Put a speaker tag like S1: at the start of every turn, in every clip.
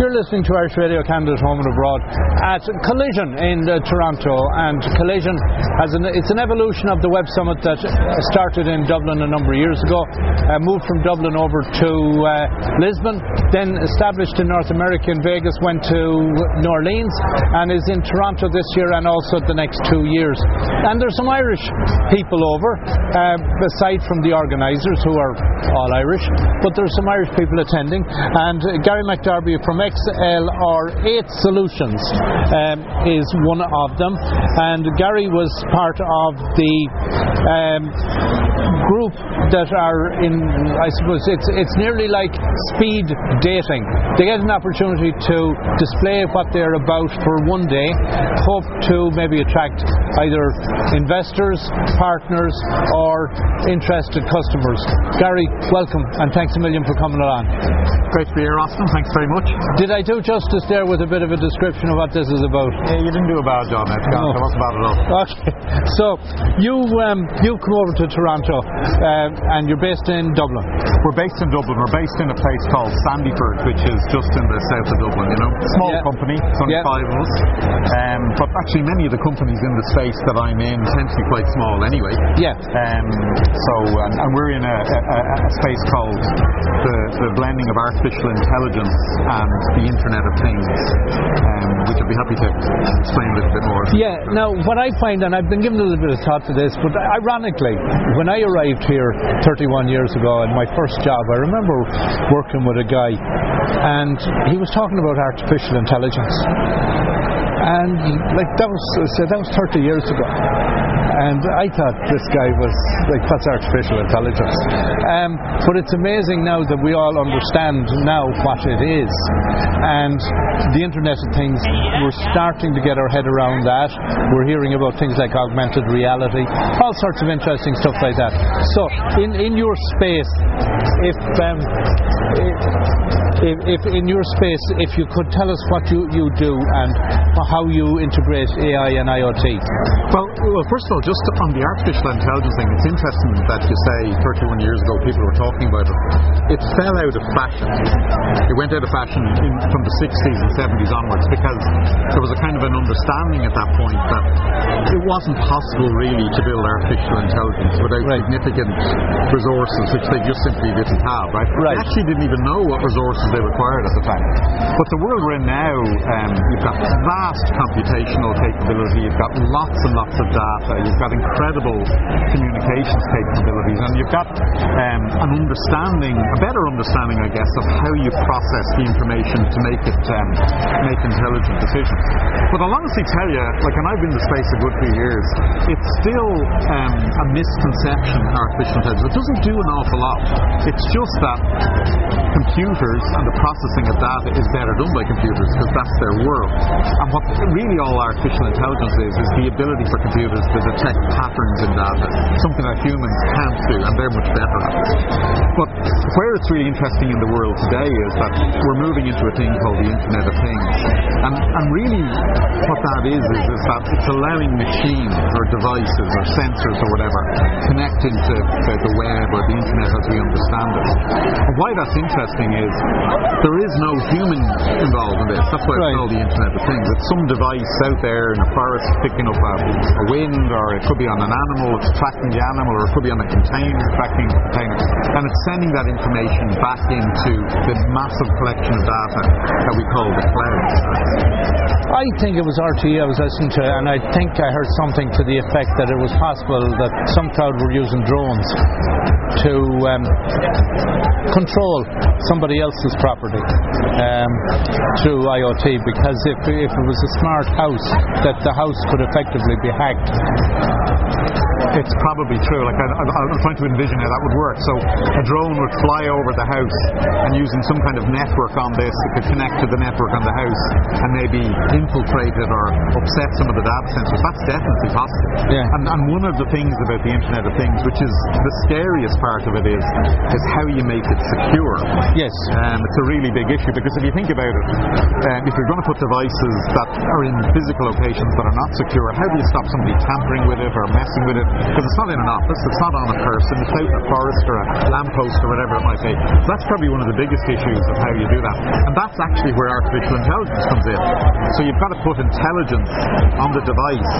S1: You're listening to Irish Radio Canada Home and Abroad at Collision in uh, Toronto, and Collision has an, it's an evolution of the Web Summit that started in Dublin a number of years ago, uh, moved from Dublin over to uh, Lisbon, then established in North America in Vegas, went to New Orleans, and is in Toronto this year and also the next two years. And there's some Irish people over, uh, aside from the organisers who are all Irish, but there's some Irish people attending, and uh, Gary McDarby from XLR8 Solutions um, is one of them. And Gary was part of the um, group that are in, I suppose, it's, it's nearly like speed dating. They get an opportunity to display what they're about for one day, hope to maybe attract either investors, partners, or interested customers. Gary, welcome, and thanks a million for coming along.
S2: Great to be here, Austin. Thanks very much.
S1: Did I do justice there with a bit of a description of what this is about?
S2: Yeah, you didn't do a bad job, Ed. No. It wasn't bad at all.
S1: Okay. So you um, you come over to Toronto uh, and you're based in Dublin.
S2: We're based in Dublin. We're based in a place called Sandyford, which is just in the south of Dublin. You know, small
S1: Yeah.
S2: company. It's only
S1: Yeah.
S2: five of us. Um, but actually, many of the companies in the space that I'm in tend to be quite small anyway.
S1: Yeah.
S2: Um, so, and, and we're in a, a, a space called the, the blending of artificial intelligence and the Internet of Things, um, which I'd be happy to explain a little bit more.
S1: Yeah, now what I find, and I've been given a little bit of thought to this, but ironically, when I arrived here 31 years ago in my first job, I remember working with a guy and he was talking about artificial intelligence. And like that was so that was 30 years ago. And I thought this guy was like, what's artificial intelligence? Um, but it's amazing now that we all understand now what it is. And the Internet of Things, we're starting to get our head around that. We're hearing about things like augmented reality, all sorts of interesting stuff like that. So, in, in your space, if, um, if, if in your space, if you could tell us what you, you do and how you integrate AI and IoT.
S2: Well, well, first of all, just on the artificial intelligence thing, it's interesting that you say 31 years ago people were talking about it. It fell out of fashion. It went out of fashion in, from the 60s and 70s onwards because there was a kind of an understanding at that point that it wasn't possible really to build artificial intelligence without
S1: Right.
S2: significant resources, which they just simply didn't have. Right?
S1: Right.
S2: They actually didn't even know what resources they required at the time. But the world we're in now, um, you've got vast computational capability, you've got lots and lots of data, you've got incredible communications capabilities, and you've got um, an understanding, a better understanding, I guess, of how you process the information to make it um, make intelligent decisions. But I'll honestly tell you, like, and I've been in the space a good few years, it's still um, a misconception, artificial intelligence. It doesn't do an awful lot. It's just that computers and the processing of data is better done by computers because that's their world. And what really all artificial intelligence is, is the ability for computers to detect patterns in data, something that humans can't do, and they're much better at it. But where it's really interesting in the world today is that we're moving into a thing called the Internet of Things. And, and really what that is, is, is that it's allowing machines or devices or sensors or whatever connecting to, the, the web or the internet as we understand it. And why that's interesting is there is no human involved in this. That's why
S1: Right.
S2: it's called the Internet of Things. It's some device out there in a forest picking up a, a wind or it could be on an animal, it's tracking the animal or it could be on a container, tracking the container. And it's sending that information back into the massive collection of data that we call the cloud.
S1: I think it was RTE I was listening to, and I think I heard something to the effect that it was possible that some crowd were using drones to um, control somebody else's property um, through IoT because if, if it was a smart house, that the house could effectively be hacked.
S2: It's probably true. Like I, I, I'm trying to envision how that would work. So a drone would fly over the house and using some kind of network on this, it could connect to the network on the house and maybe infiltrate it or upset some of the data centers. That's definitely possible.
S1: Yeah.
S2: And, and one of the things about the Internet of Things, which is the scariest part of it, is is how you make it secure.
S1: Yes.
S2: Um, it's a really big issue because if you think about it, um, if you're going to put devices that are in physical locations that are not secure, how do you stop somebody tampering with it or messing with it because it's not in an office, it's not on a person, it's out in a forest or a lamppost or whatever it might be. So that's probably one of the biggest issues of how you do that. And that's actually where artificial intelligence comes in. So you've got to put intelligence on the device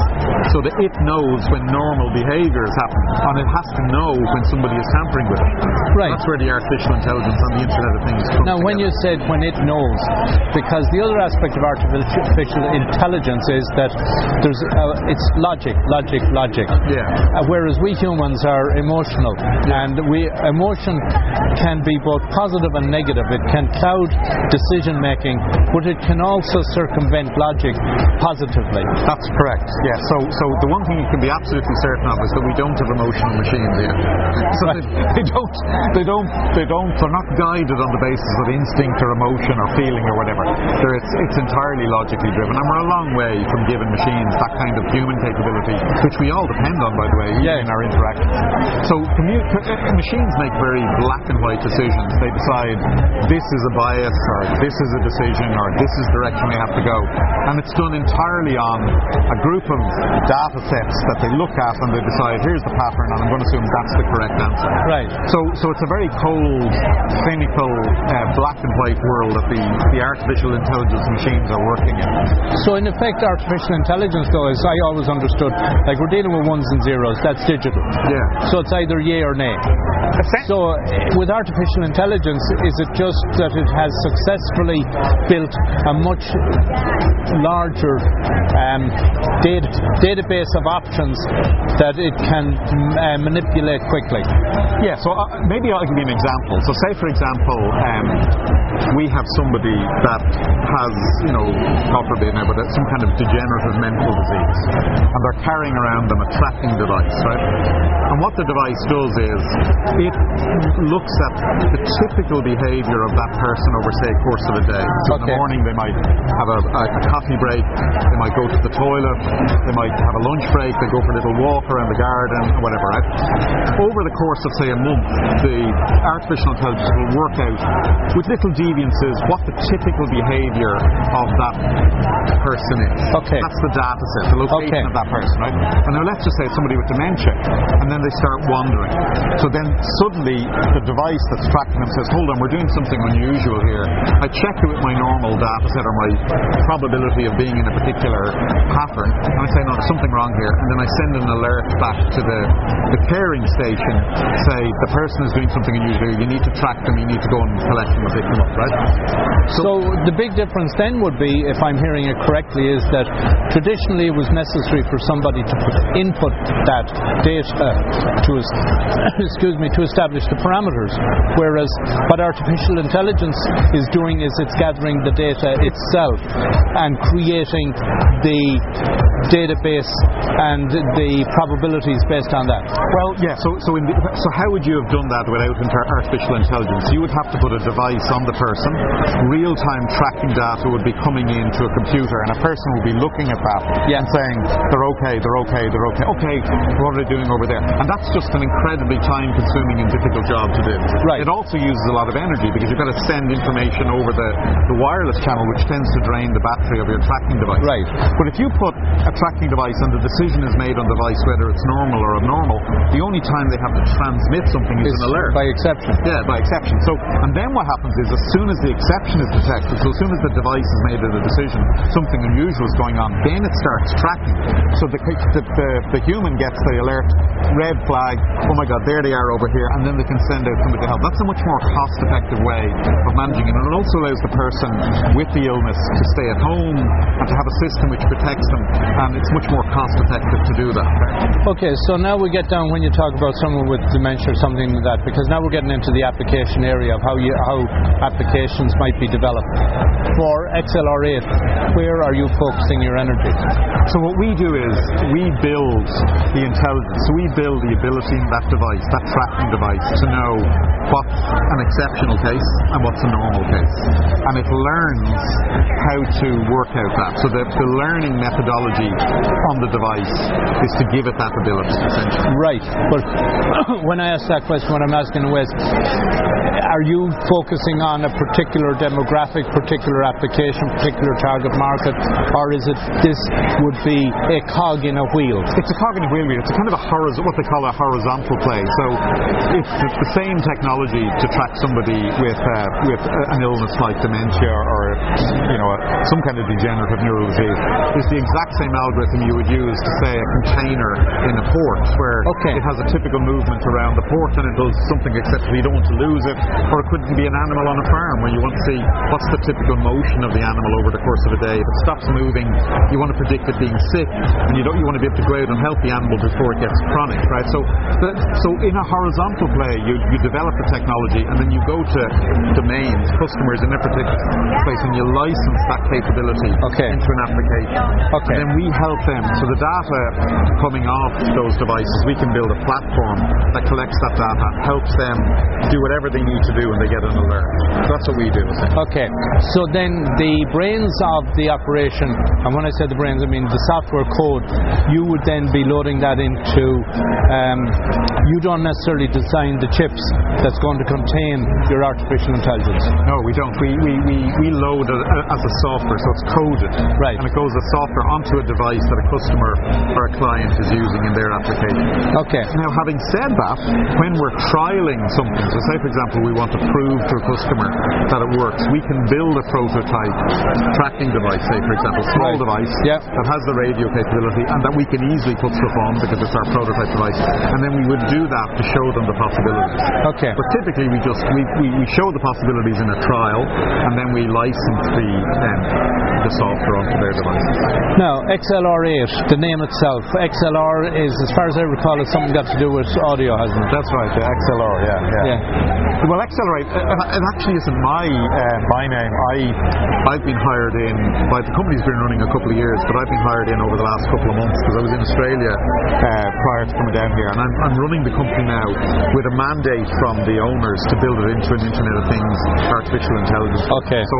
S2: so that it knows when normal behaviour is happening, and it has to know when somebody is tampering with it.
S1: Right.
S2: That's where the artificial intelligence on the Internet of Things comes
S1: Now, when you said when it knows, because the other aspect of artificial intelligence is that there's uh, it's logic, logic, logic.
S2: Yeah.
S1: Uh, whereas we humans are emotional, and we emotion can be both positive and negative. It can cloud decision making, but it can also circumvent logic positively.
S2: That's correct. Yeah. So, so the one thing you can be absolutely certain of is that we don't have emotional machines here. So
S1: Right.
S2: they, they don't, they don't, they don't, they're not guided on the basis of instinct or emotion or feeling or whatever. They're, it's, it's entirely logically driven, and we're a long way from giving machines that kind of human capability, which we all depend on, by the way,
S1: Yeah.
S2: in our interactions. So commu- co- machines make very black and white decisions. They decide this is a bias, or this is a decision, or this is the direction we have to go, and it's done entirely on a group of data sets that they look at and they decide here's the pattern, and I'm going to assume that's the correct answer.
S1: Right.
S2: So, so it's a very cold, cynical, uh, black and white world that the, the artificial intelligence machines are working in.
S1: So in effect, artificial intelligence, though, as I always understood, like we're dealing with ones and zeros. That's digital.
S2: Yeah.
S1: So it's either yay or nay. So uh, with artificial intelligence, is it just that it has successfully built a much larger um, data, database of options that it can uh, manipulate quickly?
S2: Yeah, so uh, maybe I'll give you an example. So, say for example, um, we have somebody that has, you know, God forbid now, but some kind of degenerative mental disease, and they're carrying around them a tracking device, right? And what the device does is it looks at the typical behaviour of that person over, say, a course of a day. So in the morning they might have a, a, a coffee break, they might go to the toilet, they might have a lunch break, they go for a little walk around the garden, whatever, right? Over the course of, say, a month, the artificial intelligence will work out with little deviances what the typical behaviour of that person is.
S1: Okay.
S2: That's the data set, the location
S1: Okay.
S2: of that person, right? And now let's just say somebody with dementia, and then they start wandering. So then suddenly the device that's tracking them says, hold on, we're doing something unusual here. I check it with my normal data set or my probability of being in a particular pattern, and I say, no, there's something wrong here. And then I send an alert back to the, the caring station, say, the person is doing something unusual you need to track them, you need to go and collect them and pick them up, right?
S1: So the big difference then would be, if I'm hearing it correctly, is that traditionally it was necessary for somebody to put input that data uh, to excuse me to establish the parameters, whereas what artificial intelligence is doing is it's gathering the data itself and creating the database and the probabilities based on that.
S2: Well, yeah. So, so, in the, so how would you have done that without inter- artificial intelligence? You would have to put a device on the person. Real-time tracking data would be coming into a computer, and a person would be looking at that
S1: Yeah.
S2: and saying, "They're okay. They're okay. They're okay. Okay. What are they doing over there?" And that's just an incredibly time-consuming and difficult job to do.
S1: Right.
S2: It also uses a lot of energy because you've got to send information over the, the wireless channel, which tends to drain the battery of your tracking device.
S1: Right.
S2: But if you put a tracking device and the decision is made on the device whether it's normal or abnormal, the only time they have to transmit something is an alert.
S1: by exception.
S2: yeah, by exception. So, and then what happens is, as soon as the exception is detected, so as soon as the device has made a decision, something unusual is going on, then it starts tracking. So the, the, the, the human gets the alert, red flag, oh my god, there they are over here, and then they can send out somebody to help. That's a much more cost-effective way of managing it, and it also allows the person with the illness to stay at home and to have a system which protects them, and it's much more cost-effective to do that.
S1: Okay, so now we get down when you talk about someone with dementia or something like that, because now we're getting into the application area of how you, how applications might be developed. For XLR8, where are you focusing your energy?
S2: So what we do is we build the intelligence. So we build the ability in that device, that tracking device, to know what's an exceptional case and what's a normal case. And it learns how to work out that. So the, the learning methodology on the device is to give it that ability.
S1: Right, but when I ask that question, what I'm asking is, are you focusing on a particular demographic, particular application, particular target market, or is it this would be a cog in a wheel?
S2: It's a cog in a wheel. It's a kind of a horizontal, what they call a horizontal play. So it's the same technology to track somebody with uh, with an illness like dementia or you know some kind of degenerative neural disease. It's the exact same algorithm you would use to say a container in a port where
S1: okay.
S2: it has a typical movement around the port and it does something except you don't want to lose it. Or it could be an animal on a farm where you want to see what's the typical motion of the animal over the course of a day. If it stops moving, you want to predict it being sick, and you don't you want to be able to go out and help the animal before it gets chronic, right? So, the, so in a horizontal play, you, you develop the technology and then you go to domains, customers in a particular place, and you license that capability
S1: okay.
S2: into an application.
S1: Okay.
S2: And then we help them. So the data coming off those devices, we can build a platform that collects that data, helps them do whatever they need to do when they get an alert. That's what we do.
S1: Okay. So then the brains of the operation, and when I say the brains, I mean the software code, you would then be loading that into, um, you don't necessarily design the chips that's going to contain your artificial intelligence.
S2: No, we don't. We, we, we, we load it as a software, so it's coded.
S1: Right.
S2: And it goes as software onto a device that a customer or a client is using in their application.
S1: Okay.
S2: Now, having said that, when we're trialing something, so say for example we want to prove to a customer that it works, we can build a prototype tracking device, say for example, small
S1: right.
S2: device
S1: yep.
S2: that has the radio capability and that we can easily put stuff on because it's our prototype device. And then we would do that to show them the possibilities.
S1: Okay.
S2: But typically we just we, we, we show the possibilities in a trial and then we license the um, the software onto their devices.
S1: Now, XLR8, the name itself, XLR is, as far as I recall, it's something got to do with audio, hasn't it?
S2: That's right, the XLR, yeah, yeah.
S1: yeah.
S2: Well, Accelerate, it actually isn't my uh, my name. I I've been hired in by the company's been running a couple of years, but I've been hired in over the last couple of months because I was in Australia uh, prior to coming down here, and I'm, I'm running the company now with a mandate from the owners to build it into an Internet of Things artificial intelligence.
S1: Okay.
S2: So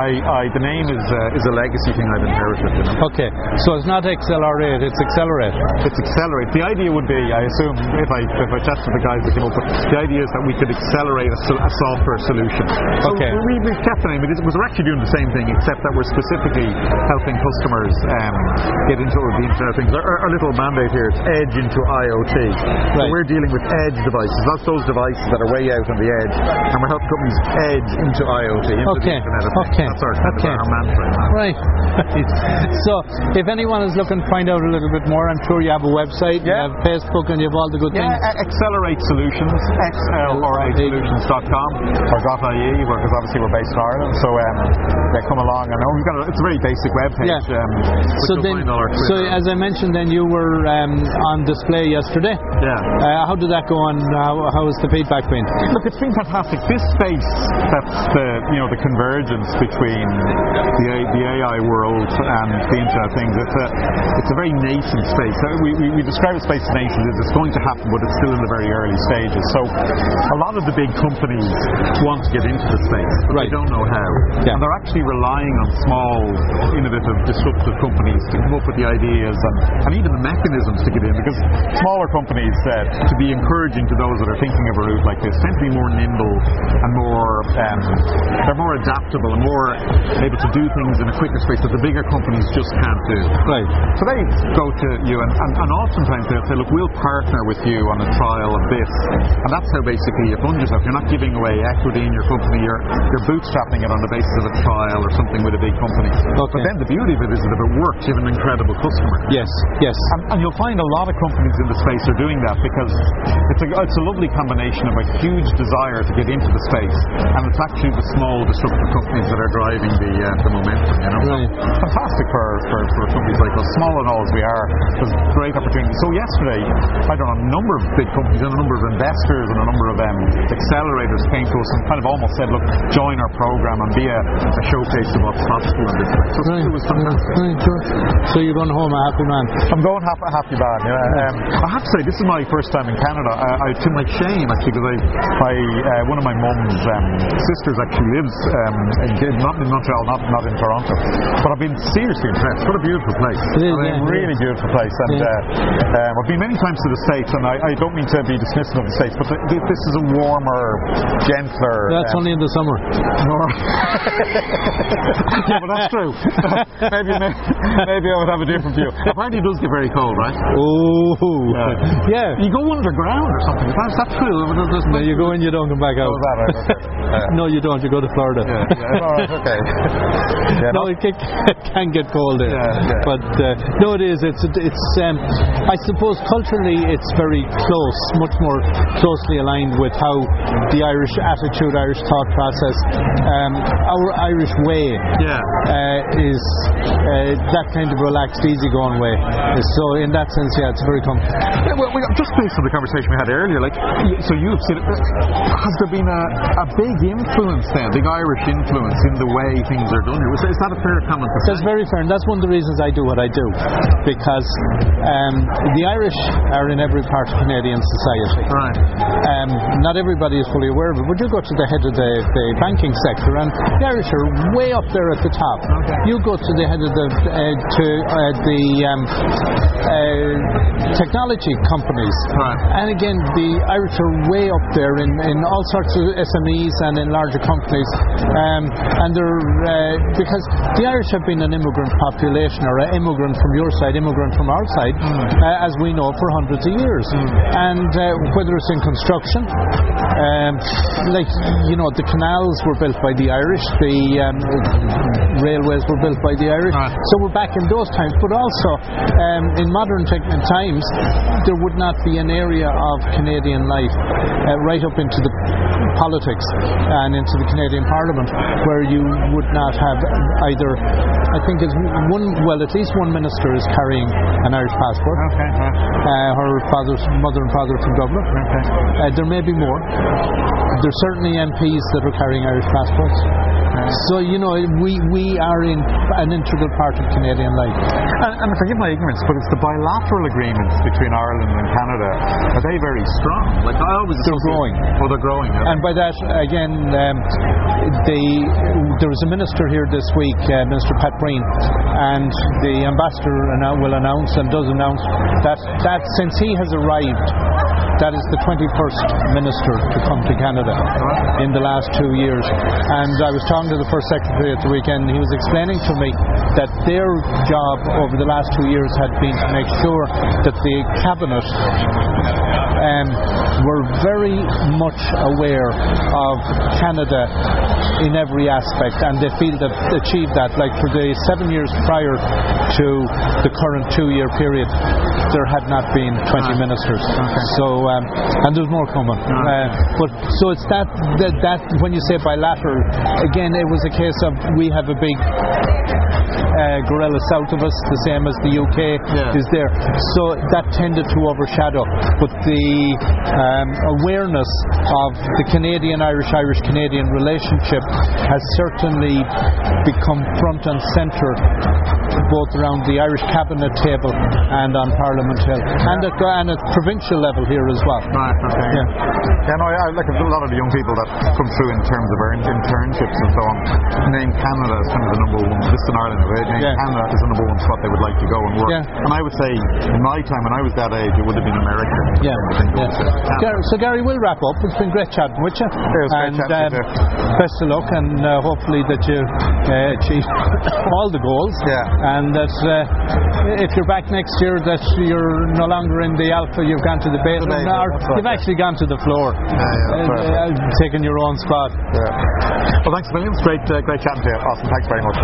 S2: I, I the name is uh, is a legacy thing I've inherited. You know?
S1: Okay. So it's not Accelerate, it's Accelerate.
S2: It's Accelerate. The idea would be, I assume, if I if I chat to the guys that came up the idea is that we could accelerate a, a software solution. So
S1: okay.
S2: We, we kept the name because we're actually doing the same thing, except that we're specifically helping customers um, get into the Internet of Things. Our, our, little mandate here is edge into IoT.
S1: Right.
S2: So we're dealing with edge devices. That's those devices that are way out on the edge, and we're helping companies edge into IoT. Into
S1: okay.
S2: The Internet of
S1: Okay.
S2: That's our,
S1: okay.
S2: our mantra.
S1: Right. so, if anyone is looking to find out a little bit more, I'm sure you have a website,
S2: yeah.
S1: you have Facebook, and you have all the good
S2: yeah,
S1: things.
S2: Accelerate Solutions, XLR8 Solutions, xlr8-solutions.com or .ie, because obviously we're based in Ireland. So um, yeah, come along. Know we've got a, it's a very basic web page.
S1: Yeah.
S2: Um,
S1: so then, so as I mentioned, then you were um, on display yesterday.
S2: Yeah.
S1: Uh, how did that go on? How, how has the feedback been?
S2: Look, it's been fantastic. This space, that's the you know the convergence between the, the AI world and the Internet of Things. It's a it's a very nascent space. We, we, we describe a space as nascent it's going to happen, but it's still in the very early stages. So a lot of the big companies want to get into the space, but
S1: right.
S2: they don't know how.
S1: Yeah.
S2: And they're actually relying on small, innovative, disruptive companies to come up with the ideas and, and even the mechanisms to get in. Because smaller companies, uh, to be encouraging to those that are thinking of a route like this, tend to be more nimble and more, um, they're more adaptable and more able to do things in a quicker space that the bigger companies just can't do.
S1: Right.
S2: So they go to you, and, and, and oftentimes they'll say, look, we'll partner with you on a trial of this. And that's how basically you fund yourself. You're not giving away equity in your company, you're, you're bootstrapping it on the basis of a trial or something with a big company.
S1: Okay.
S2: But then the beauty of it is that if it works, you have an incredible customer.
S1: Yes, yes.
S2: And, and you'll find a lot of companies in the space are doing that because it's a, it's a lovely combination of a huge desire to get into the space, and it's actually the small disruptive companies that are driving the, uh, the momentum. You know?
S1: Right.
S2: So fantastic for, for, for companies like us, small and all as we are. There's great opportunity. So yesterday, I don't know, a number of big companies and a number of investors and a number of um, accelerators came to us and kind of almost said, look, join our program and be a, a showcase of what's possible. in this place. So
S1: Right.
S2: it was fantastic.
S1: Right, sure. So you're going home a happy man.
S2: I'm going happy, happy man. Yeah. Um, I have to say, this is my first time in Canada. I, I, to my shame, actually, because I, I uh, one of my mum's um, sisters actually lives um, in, not in Montreal, not not in Toronto. But I've been seriously impressed. What a beautiful place!
S1: It is,
S2: I mean,
S1: yeah.
S2: really beautiful place. And
S1: Yeah.
S2: uh, um, I've been many times to the States, and I, I don't mean to be dismissive of the States, but th- th- this is a warmer, gentler.
S1: That's
S2: um,
S1: only in the summer.
S2: Yeah, but that's true. maybe, maybe, maybe I would have a different view. Apparently, it does get very cold, right?
S1: Oh,
S2: Yeah.
S1: yeah.
S2: You go underground or something. Is that, true?
S1: No, you go in, you don't come back out.
S2: Oh, that right? Okay. Yeah.
S1: no, you don't. You go to Florida.
S2: Yeah, yeah, all right, okay. Yeah,
S1: no, it can, it can get cold there.
S2: Yeah, yeah.
S1: But uh, no, it is. It's it's. Um, I suppose culturally, it's very close, much more closely aligned with how the Irish attitude, Irish thought process, um, our Irish way
S2: yeah.
S1: uh, is uh, that kind of relaxed, easygoing way. So in that sense, yeah, it's very comfortable.
S2: Yeah, well, we, just based on the conversation we had earlier, like, so you've seen it. Has there been a, a big influence then, big Irish influence in the way things are done here? Is that a fair comment
S1: That's
S2: say?
S1: very fair, and that's one of the reasons I do what I do, because um, the Irish are in every part of Canadian society.
S2: Right.
S1: Um, not everybody is fully aware of it, but you go to the head of the, the banking sector, and the Irish are way up there at the top.
S2: Okay.
S1: You go to the head of the uh, to uh, the um, uh, technology companies,
S2: Right.
S1: and again the Irish are way up there in, in all sorts of SMEs and in larger companies, um, and they're uh, because the Irish have been an immigrant population or an immigrant from your side, immigrant from our side, uh, as we know for hundreds of years, and uh, whether it's in construction, um, like you know the canals were built by the Irish, the um, railways were built by the Irish,
S2: Right.
S1: so we're back in those times, but also um, in modern tech times, there would not be an area of Canadian life uh, right up into the politics and into the Canadian Parliament where you would not have either. I think it's one. Well, at least one minister is carrying an Irish passport.
S2: Okay.
S1: Uh, her father's mother and father from Dublin.
S2: Okay.
S1: Uh, there may be more. There's certainly MPs that are carrying Irish passports. So you know, we we are in an integral part of Canadian life.
S2: And, and forgive my ignorance, but it's the bilateral agreements between Ireland and Canada. Are they very strong? Like I always
S1: They're growing.
S2: Oh, they're growing.
S1: And by that, again, um, the, there was a minister here this week, uh, Minister Pat Breen, and the ambassador will announce and does announce that, that since he has arrived, that is the 21st minister to come to Canada in the last two years. And I was talking to the first secretary at the weekend, he was explaining to me that their job over the last two years had been to make sure that the cabinet um, were very much aware of Canada in every aspect, and they feel they've achieved that. Like for the seven years prior to the current two-year period, there had not been 20 ministers. So, um, and there's more coming. Uh, but so it's that, that that when you say bilateral, again, it was a case of we have a big uh, gorilla south of us, the same as the UK
S2: Yeah.
S1: is there. So that tended to overshadow. But the um, awareness of the Canadian Irish Irish Canadian relationship has certainly become front and centre both around the Irish cabinet table and on Parliament Hill and at, and at provincial level here as well.
S2: Right, okay.
S1: Yeah.
S2: Yeah, no, I, I like a lot of the young people that come through in terms of internships and so on. Name Canada as kind of the number one. Is in Ireland, right?
S1: Yeah.
S2: Canada is the number one spot they would like to go and work.
S1: Yeah.
S2: And I would say, in my time when I was that age, it would have been America.
S1: Yeah, yeah.
S2: was Canada.
S1: Gar- so Gary, we'll wrap up. It's been great chatting with you.
S2: it was great
S1: and
S2: chatting to you
S1: um, best of luck, and uh, hopefully that you uh, achieve all the goals.
S2: Yeah.
S1: And that uh, if you're back next year, that you're no longer in the alpha, you've gone to the beta, or
S2: right,
S1: you've actually gone to the floor,
S2: yeah,
S1: uh, taking your own spot.
S2: Yeah. Well, thanks a million. It's great, uh, great chatting to you. Awesome. Thanks very much.